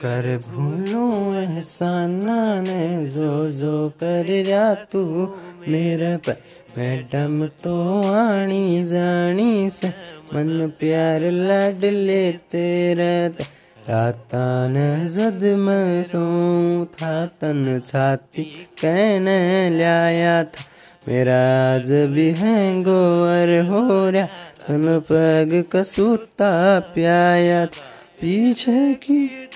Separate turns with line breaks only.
कर भूलूं एहसाना ने जो जो कर रहा तू मेरे पे। मैडम तो आनी जानी से, मन प्यार लाड ले तेरे राता ने जद मैं सो था, तन छाती कहने लाया था। मेरा आज भी है गोवर हो रहा, तन पग कसूता प्याया पीछे की